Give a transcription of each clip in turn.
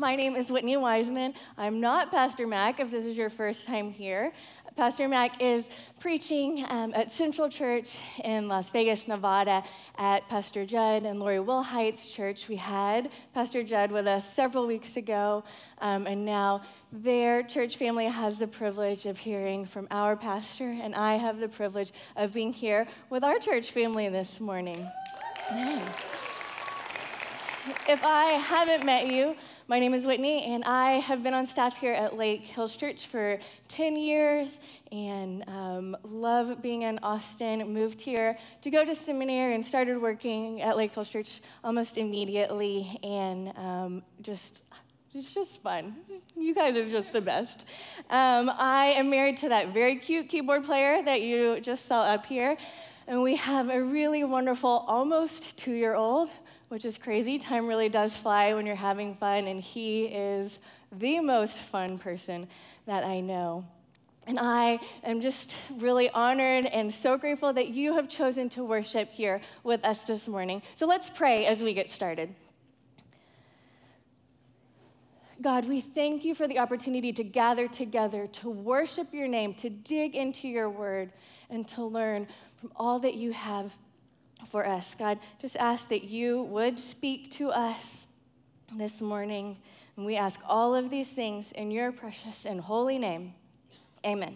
My name is Whitney Wiseman. I'm not Pastor Mac if this is your first time here. Pastor Mac is preaching um, at Central Church in Las Vegas, Nevada, at Pastor Jud and Lori Wilhite's church. We had Pastor Jud with us several weeks ago, um, and now their church family has the privilege of hearing from our pastor, and I have the privilege of being here with our church family this morning. Amen. If I haven't met you, my name is Whitney, and I have been on staff here at Lake Hills Church for 10 years and um, love being in Austin. Moved here to go to seminary and started working at Lake Hills Church almost immediately, and um, just it's just fun. You guys are just the best. Um, I am married to that very cute keyboard player that you just saw up here. And we have a really wonderful, almost two year old which is crazy. Time really does fly when you're having fun, and he is the most fun person that I know. And I am just really honored and so grateful that you have chosen to worship here with us this morning. So let's pray as we get started. God, we thank you for the opportunity to gather together, to worship your name, to dig into your word, and to learn from all that you have for us. God, just ask that you would speak to us this morning. And we ask all of these things in your precious and holy name. Amen.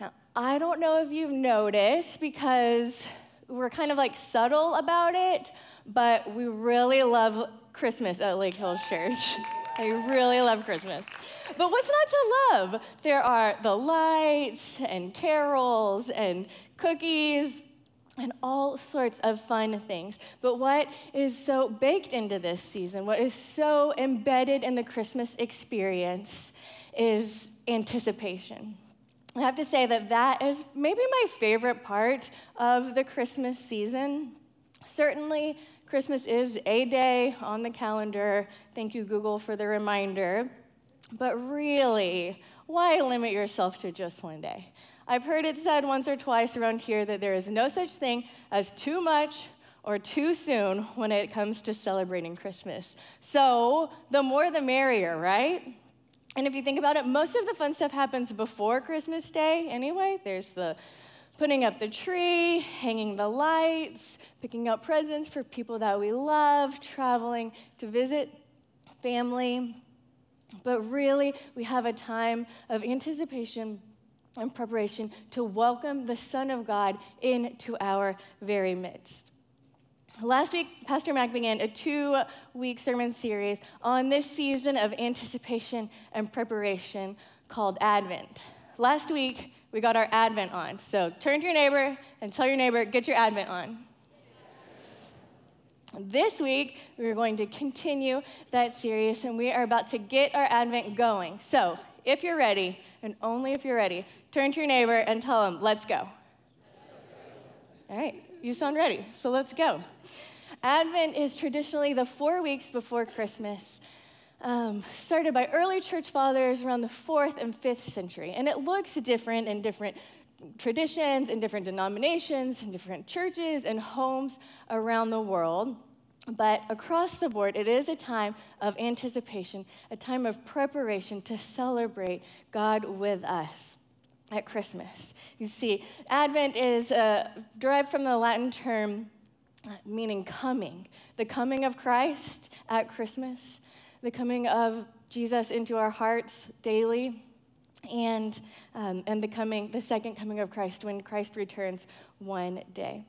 Now, I don't know if you've noticed because we're kind of like subtle about it, but we really love Christmas at Lake Hills Church. I really love Christmas. But what's not to love? There are the lights and carols and cookies and all sorts of fun things. But what is so baked into this season, what is so embedded in the Christmas experience, is anticipation. I have to say that that is maybe my favorite part of the Christmas season. Certainly, Christmas is a day on the calendar. Thank you, Google, for the reminder. But really, why limit yourself to just one day? I've heard it said once or twice around here that there is no such thing as too much or too soon when it comes to celebrating Christmas. So, the more the merrier, right? And if you think about it, most of the fun stuff happens before Christmas Day anyway. There's the putting up the tree, hanging the lights, picking up presents for people that we love, traveling to visit family. But really, we have a time of anticipation and preparation to welcome the Son of God into our very midst. Last week, Pastor Mac began a two week sermon series on this season of anticipation and preparation called Advent. Last week, we got our Advent on. So turn to your neighbor and tell your neighbor, get your Advent on. This week, we're going to continue that series and we are about to get our Advent going. So, if you're ready, and only if you're ready, Turn to your neighbor and tell him, let's go. All right, you sound ready, so let's go. Advent is traditionally the four weeks before Christmas, um, started by early church fathers around the fourth and fifth century. And it looks different in different traditions, in different denominations, in different churches and homes around the world. But across the board, it is a time of anticipation, a time of preparation to celebrate God with us at Christmas. You see, Advent is uh, derived from the Latin term meaning coming, the coming of Christ at Christmas, the coming of Jesus into our hearts daily, and, um, and the coming, the second coming of Christ when Christ returns one day.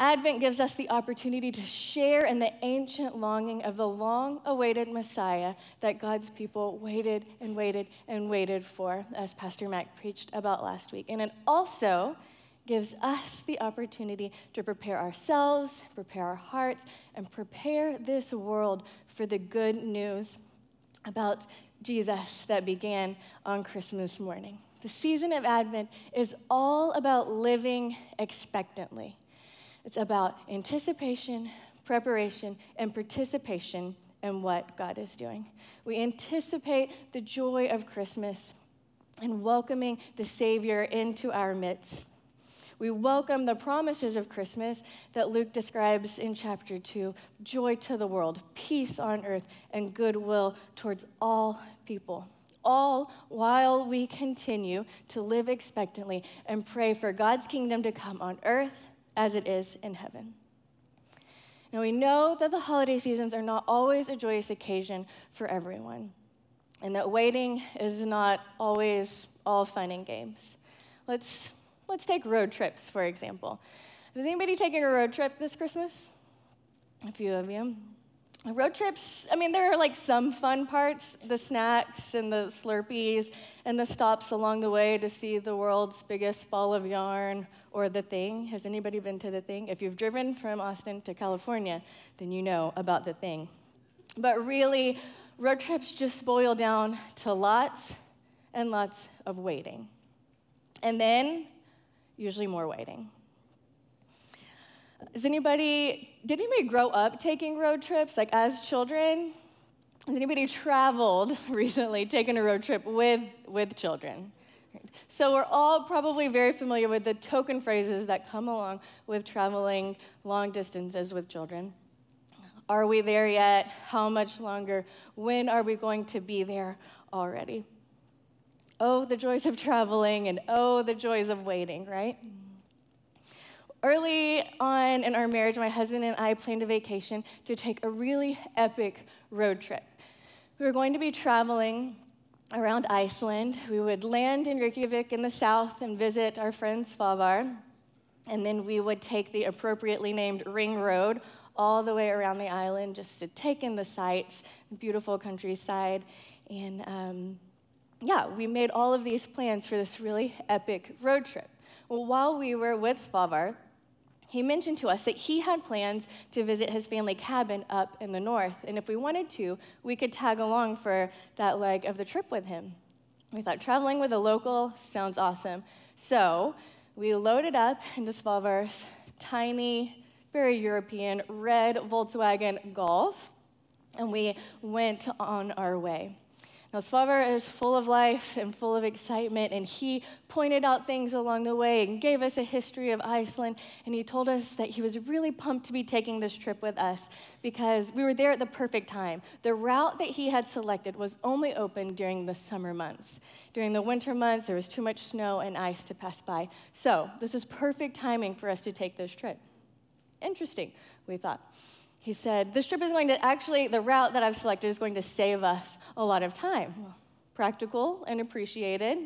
Advent gives us the opportunity to share in the ancient longing of the long awaited Messiah that God's people waited and waited and waited for, as Pastor Mac preached about last week. And it also gives us the opportunity to prepare ourselves, prepare our hearts, and prepare this world for the good news about Jesus that began on Christmas morning. The season of Advent is all about living expectantly. It's about anticipation, preparation, and participation in what God is doing. We anticipate the joy of Christmas and welcoming the Savior into our midst. We welcome the promises of Christmas that Luke describes in chapter 2 joy to the world, peace on earth, and goodwill towards all people. All while we continue to live expectantly and pray for God's kingdom to come on earth as it is in heaven. Now, we know that the holiday seasons are not always a joyous occasion for everyone, and that waiting is not always all fun and games. Let's, let's take road trips, for example. Is anybody taking a road trip this Christmas? A few of you. Road trips, I mean, there are like some fun parts the snacks and the Slurpees and the stops along the way to see the world's biggest ball of yarn or the thing. Has anybody been to the thing? If you've driven from Austin to California, then you know about the thing. But really, road trips just boil down to lots and lots of waiting. And then, usually more waiting. Does anybody, did anybody grow up taking road trips, like as children? Has anybody traveled recently, taken a road trip with, with children? So we're all probably very familiar with the token phrases that come along with traveling long distances with children. Are we there yet? How much longer? When are we going to be there already? Oh, the joys of traveling, and oh, the joys of waiting, right? Early on in our marriage, my husband and I planned a vacation to take a really epic road trip. We were going to be traveling around Iceland. We would land in Reykjavik in the south and visit our friend Svavar. And then we would take the appropriately named Ring Road all the way around the island just to take in the sights, the beautiful countryside. And um, yeah, we made all of these plans for this really epic road trip. Well, while we were with Svavar, he mentioned to us that he had plans to visit his family cabin up in the north. And if we wanted to, we could tag along for that leg of the trip with him. We thought traveling with a local sounds awesome. So we loaded up into Svavar's tiny, very European red Volkswagen Golf, and we went on our way. Now, Svavar is full of life and full of excitement, and he pointed out things along the way and gave us a history of Iceland. And he told us that he was really pumped to be taking this trip with us because we were there at the perfect time. The route that he had selected was only open during the summer months. During the winter months, there was too much snow and ice to pass by. So, this was perfect timing for us to take this trip. Interesting, we thought. He said, This trip is going to actually, the route that I've selected is going to save us a lot of time. practical and appreciated.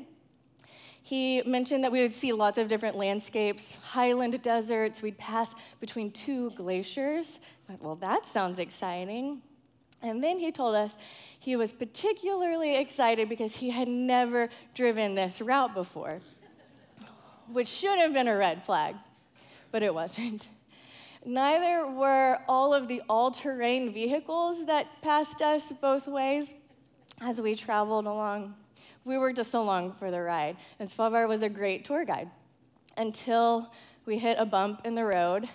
He mentioned that we would see lots of different landscapes, highland deserts. We'd pass between two glaciers. Well, that sounds exciting. And then he told us he was particularly excited because he had never driven this route before, which should have been a red flag, but it wasn't. Neither were all of the all terrain vehicles that passed us both ways as we traveled along. We were just along for the ride, and Svavar was a great tour guide until we hit a bump in the road.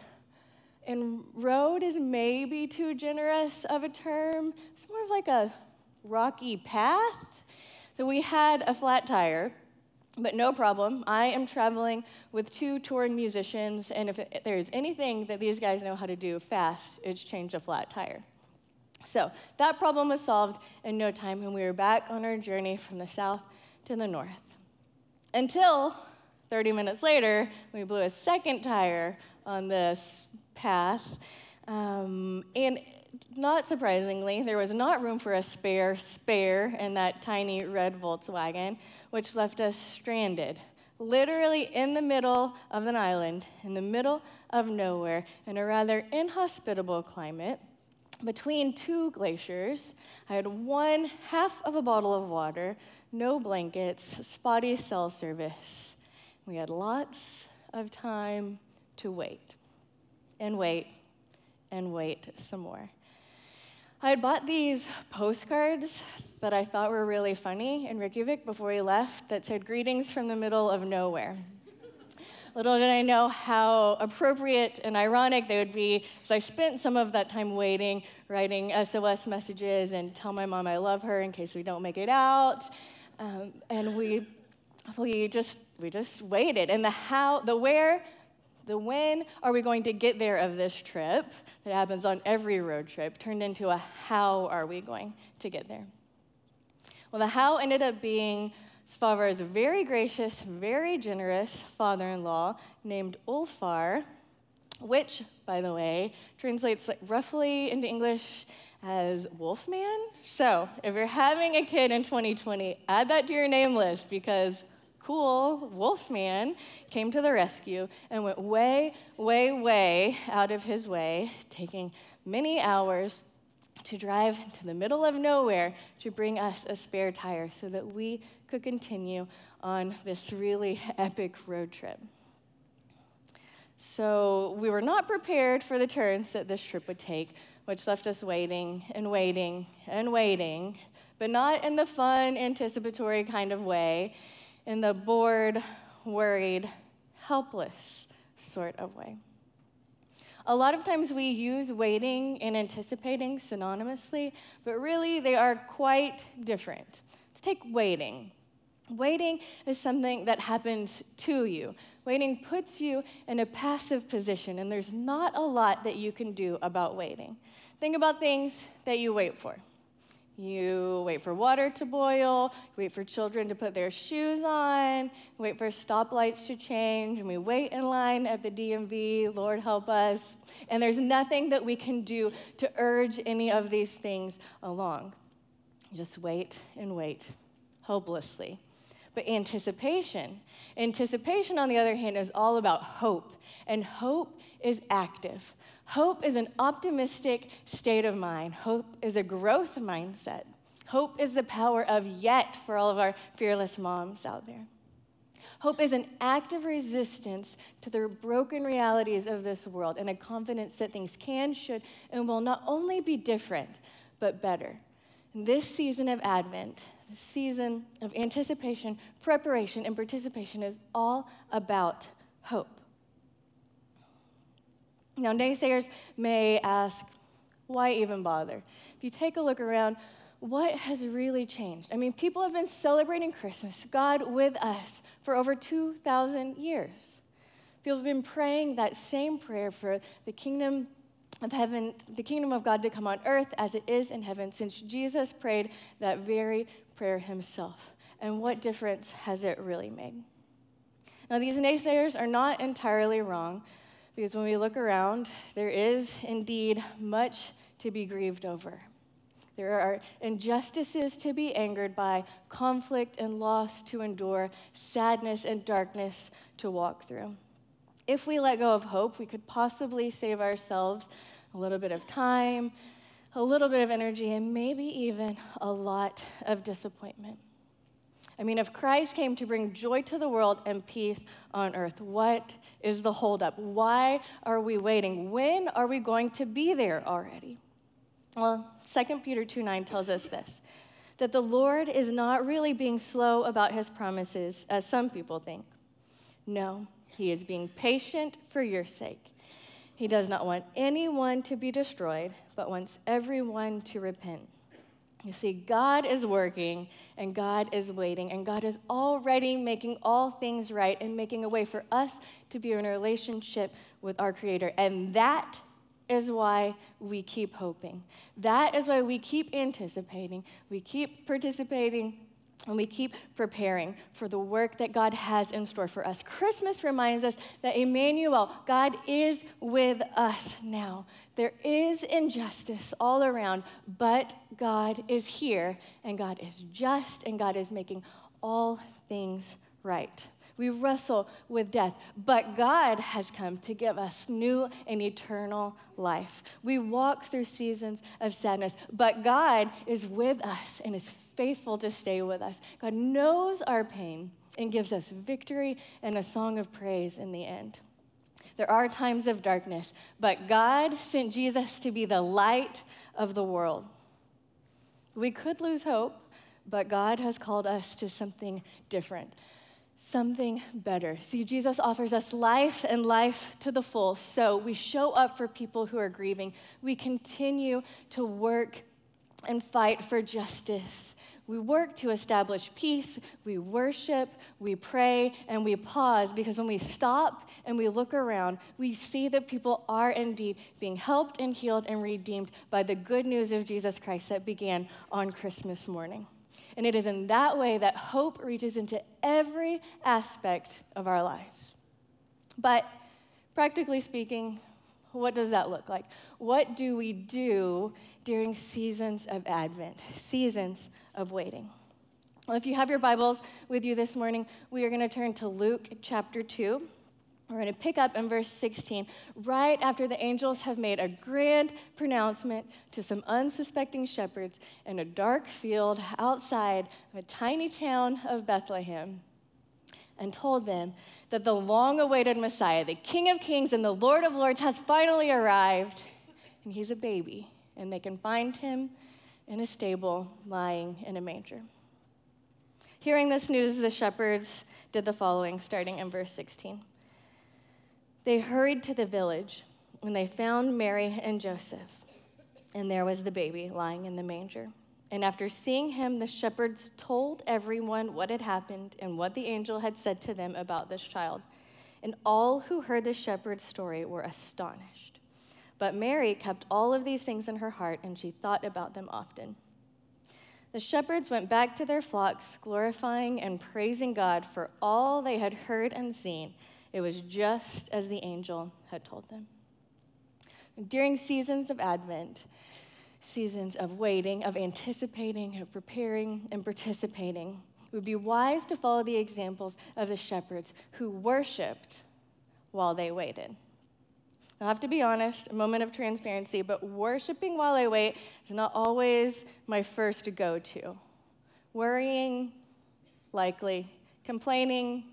And road is maybe too generous of a term, it's more of like a rocky path. So we had a flat tire but no problem. I am traveling with two touring musicians, and if there's anything that these guys know how to do fast, it's change a flat tire. So that problem was solved in no time, and we were back on our journey from the south to the north. Until 30 minutes later, we blew a second tire on this path. Um, and not surprisingly, there was not room for a spare spare in that tiny red Volkswagen, which left us stranded, literally in the middle of an island, in the middle of nowhere, in a rather inhospitable climate. Between two glaciers, I had one half of a bottle of water, no blankets, spotty cell service. We had lots of time to wait and wait and wait some more. I had bought these postcards that I thought were really funny in Reykjavik before we left that said, Greetings from the middle of nowhere. Little did I know how appropriate and ironic they would be, as I spent some of that time waiting, writing SOS messages and tell my mom I love her in case we don't make it out. Um, and we, we just we just waited. And the how, the where, the when are we going to get there of this trip that happens on every road trip turned into a how are we going to get there? Well, the how ended up being Svavar's very gracious, very generous father in law named Ulfar, which, by the way, translates roughly into English as Wolfman. So if you're having a kid in 2020, add that to your name list because cool Wolfman came to the rescue and went way, way, way out of his way, taking many hours to drive to the middle of nowhere to bring us a spare tire so that we could continue on this really epic road trip. So we were not prepared for the turns that this trip would take, which left us waiting and waiting and waiting, but not in the fun, anticipatory kind of way, in the bored, worried, helpless sort of way. A lot of times we use waiting and anticipating synonymously, but really they are quite different. Let's take waiting. Waiting is something that happens to you. Waiting puts you in a passive position, and there's not a lot that you can do about waiting. Think about things that you wait for. You wait for water to boil, wait for children to put their shoes on, wait for stoplights to change, and we wait in line at the DMV, Lord help us. And there's nothing that we can do to urge any of these things along. Just wait and wait hopelessly. But anticipation, anticipation, on the other hand, is all about hope, and hope is active. Hope is an optimistic state of mind. Hope is a growth mindset. Hope is the power of yet for all of our fearless moms out there. Hope is an active resistance to the broken realities of this world and a confidence that things can, should, and will not only be different, but better. In this season of Advent, the season of anticipation, preparation, and participation is all about hope. Now, naysayers may ask, why even bother? If you take a look around, what has really changed? I mean, people have been celebrating Christmas, God with us, for over 2,000 years. People have been praying that same prayer for the kingdom of heaven, the kingdom of God to come on earth as it is in heaven, since Jesus prayed that very prayer himself. And what difference has it really made? Now, these naysayers are not entirely wrong. Because when we look around, there is indeed much to be grieved over. There are injustices to be angered by, conflict and loss to endure, sadness and darkness to walk through. If we let go of hope, we could possibly save ourselves a little bit of time, a little bit of energy, and maybe even a lot of disappointment. I mean, if Christ came to bring joy to the world and peace on earth, what is the holdup? Why are we waiting? When are we going to be there already? Well, 2 Peter 2 9 tells us this that the Lord is not really being slow about his promises, as some people think. No, he is being patient for your sake. He does not want anyone to be destroyed, but wants everyone to repent. You see, God is working and God is waiting, and God is already making all things right and making a way for us to be in a relationship with our Creator. And that is why we keep hoping. That is why we keep anticipating, we keep participating and we keep preparing for the work that God has in store for us. Christmas reminds us that Emmanuel, God is with us now. There is injustice all around, but God is here, and God is just, and God is making all things right. We wrestle with death, but God has come to give us new and eternal life. We walk through seasons of sadness, but God is with us and is faithful to stay with us. God knows our pain and gives us victory and a song of praise in the end. There are times of darkness, but God sent Jesus to be the light of the world. We could lose hope, but God has called us to something different, something better. See, Jesus offers us life and life to the full. So we show up for people who are grieving. We continue to work and fight for justice. We work to establish peace, we worship, we pray, and we pause because when we stop and we look around, we see that people are indeed being helped and healed and redeemed by the good news of Jesus Christ that began on Christmas morning. And it is in that way that hope reaches into every aspect of our lives. But practically speaking, what does that look like? What do we do during seasons of Advent, seasons of waiting? Well, if you have your Bibles with you this morning, we are going to turn to Luke chapter 2. We're going to pick up in verse 16, right after the angels have made a grand pronouncement to some unsuspecting shepherds in a dark field outside of a tiny town of Bethlehem and told them that the long awaited Messiah, the King of Kings and the Lord of Lords, has finally arrived. And he's a baby, and they can find him in a stable lying in a manger. Hearing this news, the shepherds did the following, starting in verse 16. They hurried to the village and they found Mary and Joseph, and there was the baby lying in the manger. And after seeing him, the shepherds told everyone what had happened and what the angel had said to them about this child. And all who heard the shepherd's story were astonished. But Mary kept all of these things in her heart, and she thought about them often. The shepherds went back to their flocks, glorifying and praising God for all they had heard and seen. It was just as the angel had told them. During seasons of Advent, seasons of waiting, of anticipating, of preparing, and participating. It would be wise to follow the examples of the shepherds who worshiped while they waited. I have to be honest, a moment of transparency, but worshiping while I wait is not always my first go to. Worrying, likely. Complaining,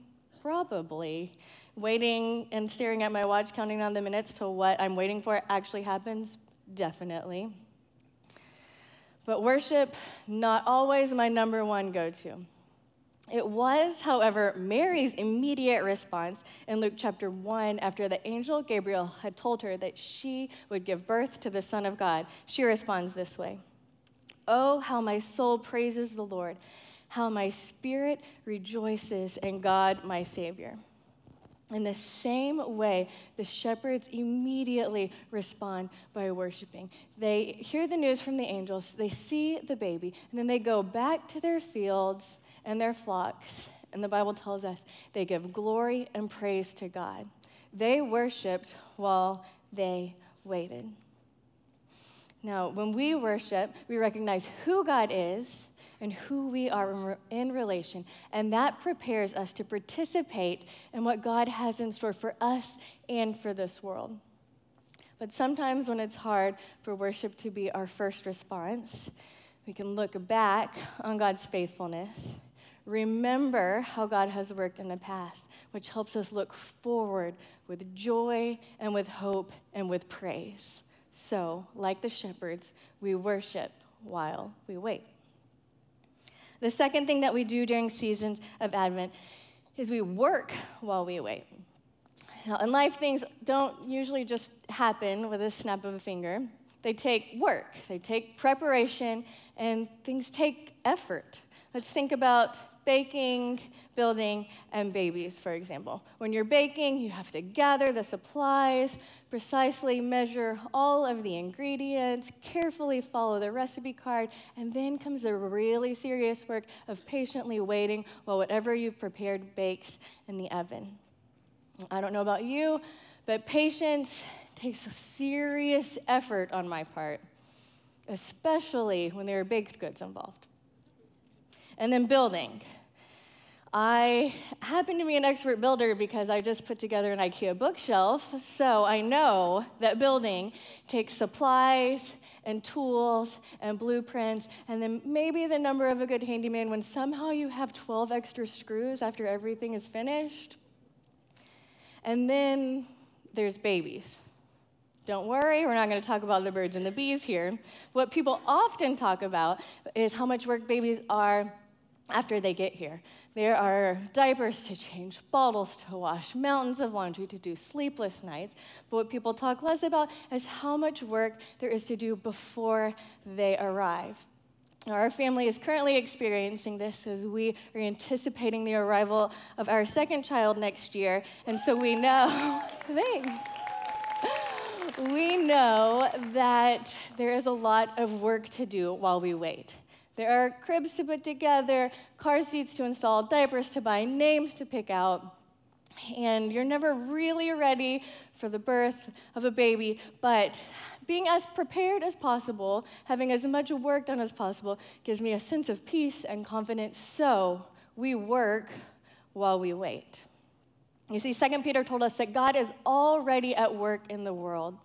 probably. Waiting and staring at my watch, counting down the minutes till what I'm waiting for actually happens, definitely. But worship, not always my number one go to. It was, however, Mary's immediate response in Luke chapter 1 after the angel Gabriel had told her that she would give birth to the Son of God. She responds this way Oh, how my soul praises the Lord, how my spirit rejoices in God, my Savior. In the same way, the shepherds immediately respond by worshiping. They hear the news from the angels, they see the baby, and then they go back to their fields and their flocks. And the Bible tells us they give glory and praise to God. They worshiped while they waited. Now, when we worship, we recognize who God is and who we are in relation. And that prepares us to participate in what God has in store for us and for this world. But sometimes when it's hard for worship to be our first response, we can look back on God's faithfulness, remember how God has worked in the past, which helps us look forward with joy and with hope and with praise. So, like the shepherds, we worship while we wait. The second thing that we do during seasons of Advent is we work while we wait. Now, in life, things don't usually just happen with a snap of a finger. They take work, they take preparation, and things take effort. Let's think about baking, building, and babies, for example. When you're baking, you have to gather the supplies, precisely measure all of the ingredients, carefully follow the recipe card, and then comes the really serious work of patiently waiting while whatever you've prepared bakes in the oven. I don't know about you, but patience takes a serious effort on my part, especially when there are baked goods involved. And then building. I happen to be an expert builder because I just put together an IKEA bookshelf, so I know that building takes supplies and tools and blueprints, and then maybe the number of a good handyman when somehow you have 12 extra screws after everything is finished. And then there's babies. Don't worry, we're not going to talk about the birds and the bees here. What people often talk about is how much work babies are after they get here. There are diapers to change, bottles to wash, mountains of laundry to do, sleepless nights. But what people talk less about is how much work there is to do before they arrive. Our family is currently experiencing this as we are anticipating the arrival of our second child next year. And so we know, thanks. We know that there is a lot of work to do while we wait. There are cribs to put together, car seats to install, diapers to buy, names to pick out. And you're never really ready for the birth of a baby, but being as prepared as possible, having as much work done as possible, gives me a sense of peace and confidence. So we work while we wait. You see, 2 Peter told us that God is already at work in the world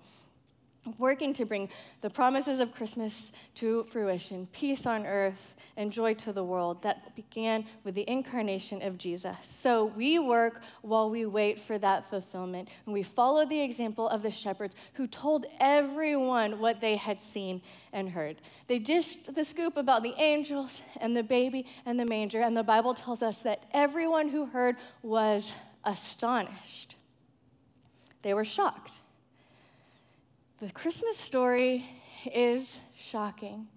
working to bring the promises of Christmas to fruition, peace on earth and joy to the world that began with the incarnation of Jesus. So we work while we wait for that fulfillment. And we follow the example of the shepherds who told everyone what they had seen and heard. They dished the scoop about the angels and the baby and the manger. And the Bible tells us that everyone who heard was astonished. They were shocked. The Christmas story is shocking.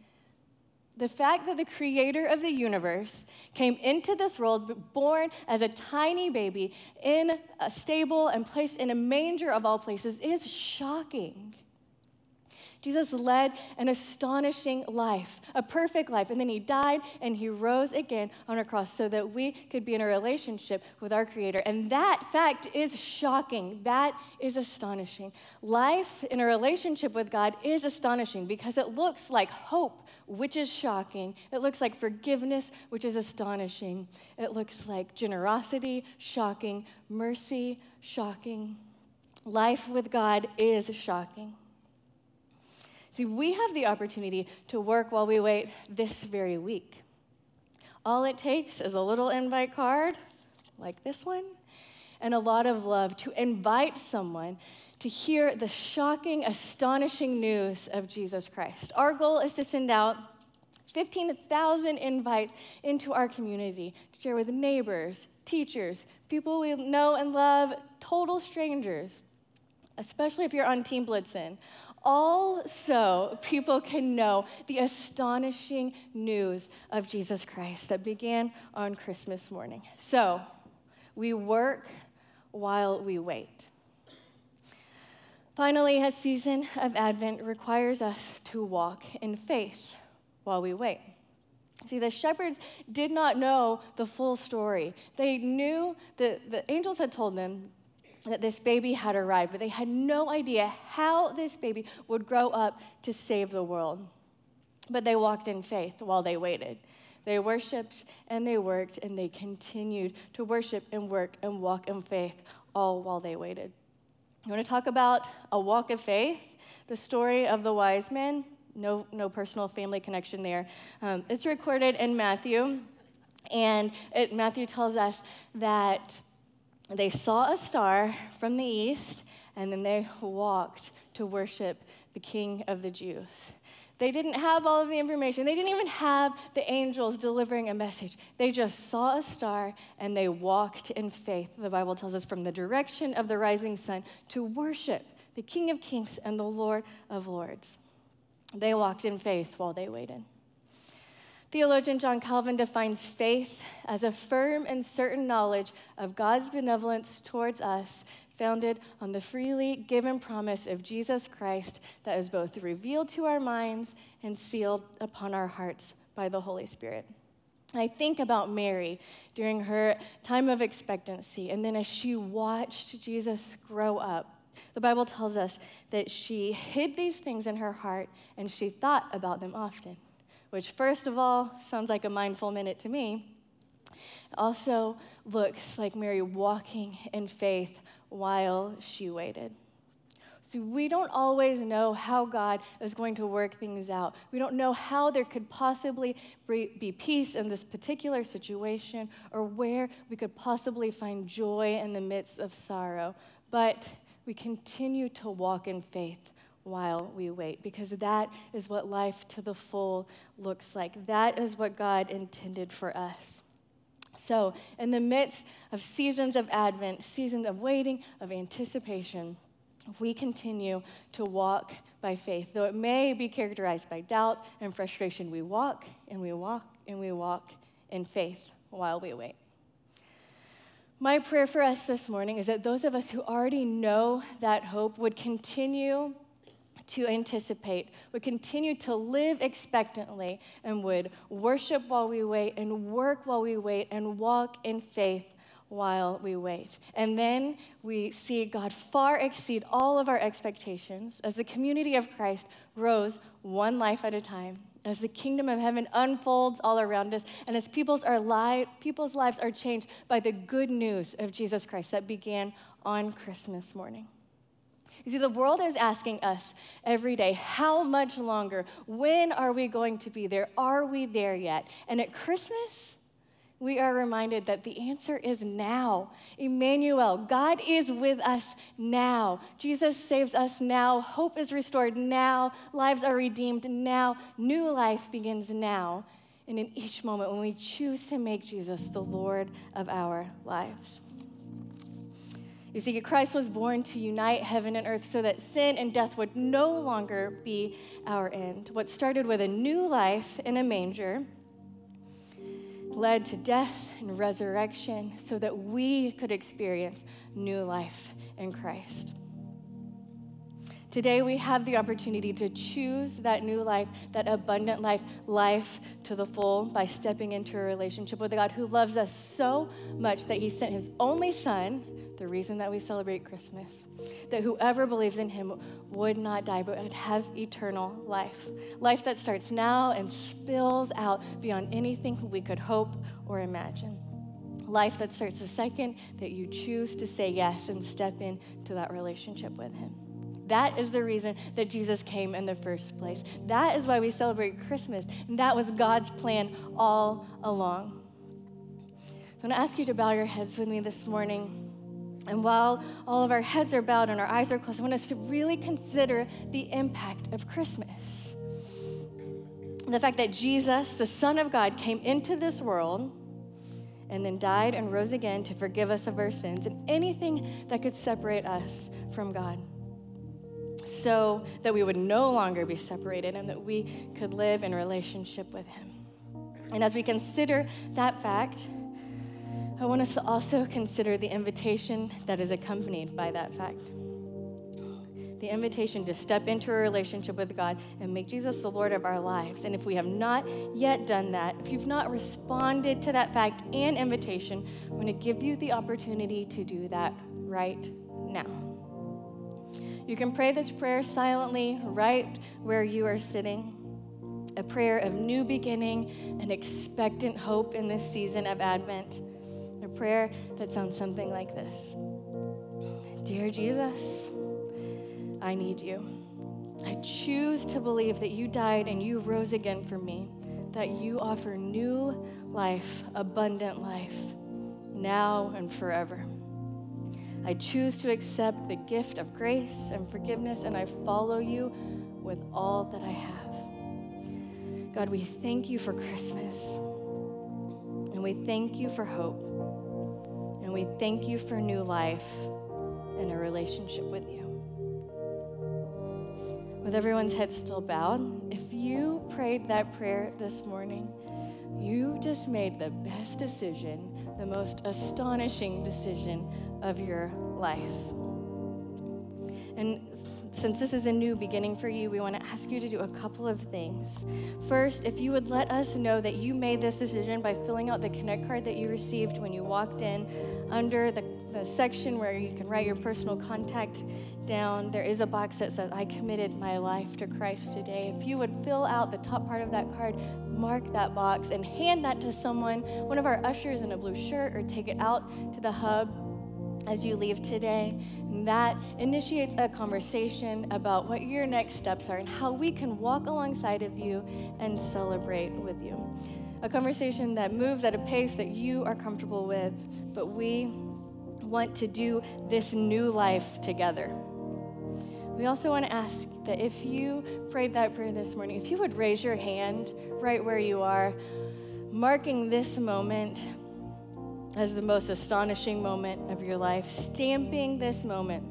The fact that the creator of the universe came into this world, born as a tiny baby in a stable and placed in a manger of all places, is shocking. Jesus led an astonishing life, a perfect life, and then he died and he rose again on a cross so that we could be in a relationship with our Creator. And that fact is shocking. That is astonishing. Life in a relationship with God is astonishing because it looks like hope, which is shocking. It looks like forgiveness, which is astonishing. It looks like generosity, shocking, mercy, shocking. Life with God is shocking. See, we have the opportunity to work while we wait this very week. All it takes is a little invite card, like this one, and a lot of love to invite someone to hear the shocking, astonishing news of Jesus Christ. Our goal is to send out 15,000 invites into our community to share with neighbors, teachers, people we know and love, total strangers, especially if you're on Team Blitzen all so people can know the astonishing news of Jesus Christ that began on Christmas morning. So, we work while we wait. Finally, a season of Advent requires us to walk in faith while we wait. See, the shepherds did not know the full story. They knew that the angels had told them that this baby had arrived, but they had no idea how this baby would grow up to save the world. But they walked in faith while they waited. They worshiped and they worked and they continued to worship and work and walk in faith all while they waited. You want to talk about a walk of faith? The story of the wise men? No, no personal family connection there. Um, it's recorded in Matthew, and it, Matthew tells us that they saw a star from the east, and then they walked to worship the King of the Jews. They didn't have all of the information. They didn't even have the angels delivering a message. They just saw a star and they walked in faith, the Bible tells us, from the direction of the rising sun to worship the King of Kings and the Lord of Lords. They walked in faith while they waited. Theologian John Calvin defines faith as a firm and certain knowledge of God's benevolence towards us, founded on the freely given promise of Jesus Christ that is both revealed to our minds and sealed upon our hearts by the Holy Spirit. I think about Mary during her time of expectancy, and then as she watched Jesus grow up. The Bible tells us that she hid these things in her heart and she thought about them often which, first of all, sounds like a mindful minute to me, also looks like Mary walking in faith while she waited. See, we don't always know how God is going to work things out. We don't know how there could possibly be peace in this particular situation or where we could possibly find joy in the midst of sorrow. But we continue to walk in faith while we wait, because that is what life to the full looks like. That is what God intended for us. So, in the midst of seasons of Advent, seasons of waiting, of anticipation, we continue to walk by faith. Though it may be characterized by doubt and frustration, we walk and we walk and we walk in faith while we wait. My prayer for us this morning is that those of us who already know that hope would continue to anticipate, would continue to live expectantly, and would worship while we wait, and work while we wait, and walk in faith while we wait. And then we see God far exceed all of our expectations as the community of Christ grows one life at a time, as the kingdom of heaven unfolds all around us, and as people's, are li- people's lives are changed by the good news of Jesus Christ that began on Christmas morning. You see, the world is asking us every day, how much longer? When are we going to be there? Are we there yet? And at Christmas, we are reminded that the answer is now. Emmanuel, God is with us now. Jesus saves us now. Hope is restored now. Lives are redeemed now. New life begins now. And in each moment when we choose to make Jesus the Lord of our lives. You see, Christ was born to unite heaven and earth so that sin and death would no longer be our end. What started with a new life in a manger led to death and resurrection so that we could experience new life in Christ. Today, we have the opportunity to choose that new life, that abundant life, life to the full, by stepping into a relationship with a God who loves us so much that he sent his only son the reason that we celebrate Christmas, that whoever believes in him would not die, but would have eternal life. Life that starts now and spills out beyond anything we could hope or imagine. Life that starts the second that you choose to say yes and step into that relationship with him. That is the reason that Jesus came in the first place. That is why we celebrate Christmas. And that was God's plan all along. So I'm going to ask you to bow your heads with me this morning. And while all of our heads are bowed and our eyes are closed, I want us to really consider the impact of Christmas. The fact that Jesus, the Son of God, came into this world and then died and rose again to forgive us of our sins and anything that could separate us from God. So that we would no longer be separated and that we could live in relationship with Him. And as we consider that fact, I want us to also consider the invitation that is accompanied by that fact. The invitation to step into a relationship with God and make Jesus the Lord of our lives. And if we have not yet done that, if you've not responded to that fact and invitation, I'm going to give you the opportunity to do that right now. You can pray this prayer silently right where you are sitting. A prayer of new beginning and expectant hope in this season of Advent prayer that sounds something like this Dear Jesus, I need you. I choose to believe that you died and you rose again for me, that you offer new life, abundant life, now and forever. I choose to accept the gift of grace and forgiveness, and I follow you with all that I have. God, we thank you for Christmas, and we thank you for hope we thank you for new life and a relationship with you. With everyone's head still bowed, if you prayed that prayer this morning, you just made the best decision, the most astonishing decision of your life. And since this is a new beginning for you, we want to ask you to do a couple of things. First, if you would let us know that you made this decision by filling out the Connect card that you received when you walked in, under the, the section where you can write your personal contact down, there is a box that says, I committed my life to Christ today. If you would fill out the top part of that card, mark that box, and hand that to someone, one of our ushers in a blue shirt, or take it out to the hub as you leave today. And that initiates a conversation about what your next steps are and how we can walk alongside of you and celebrate with you. A conversation that moves at a pace that you are comfortable with, but we want to do this new life together. We also want to ask that if you prayed that prayer this morning, if you would raise your hand right where you are, marking this moment as the most astonishing moment of your life, stamping this moment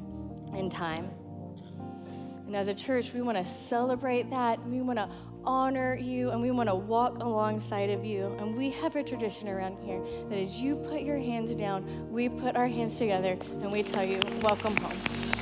in time. And as a church, we want to celebrate that. We want to honor you and we want to walk alongside of you. And we have a tradition around here that as you put your hands down, we put our hands together and we tell you, Welcome home.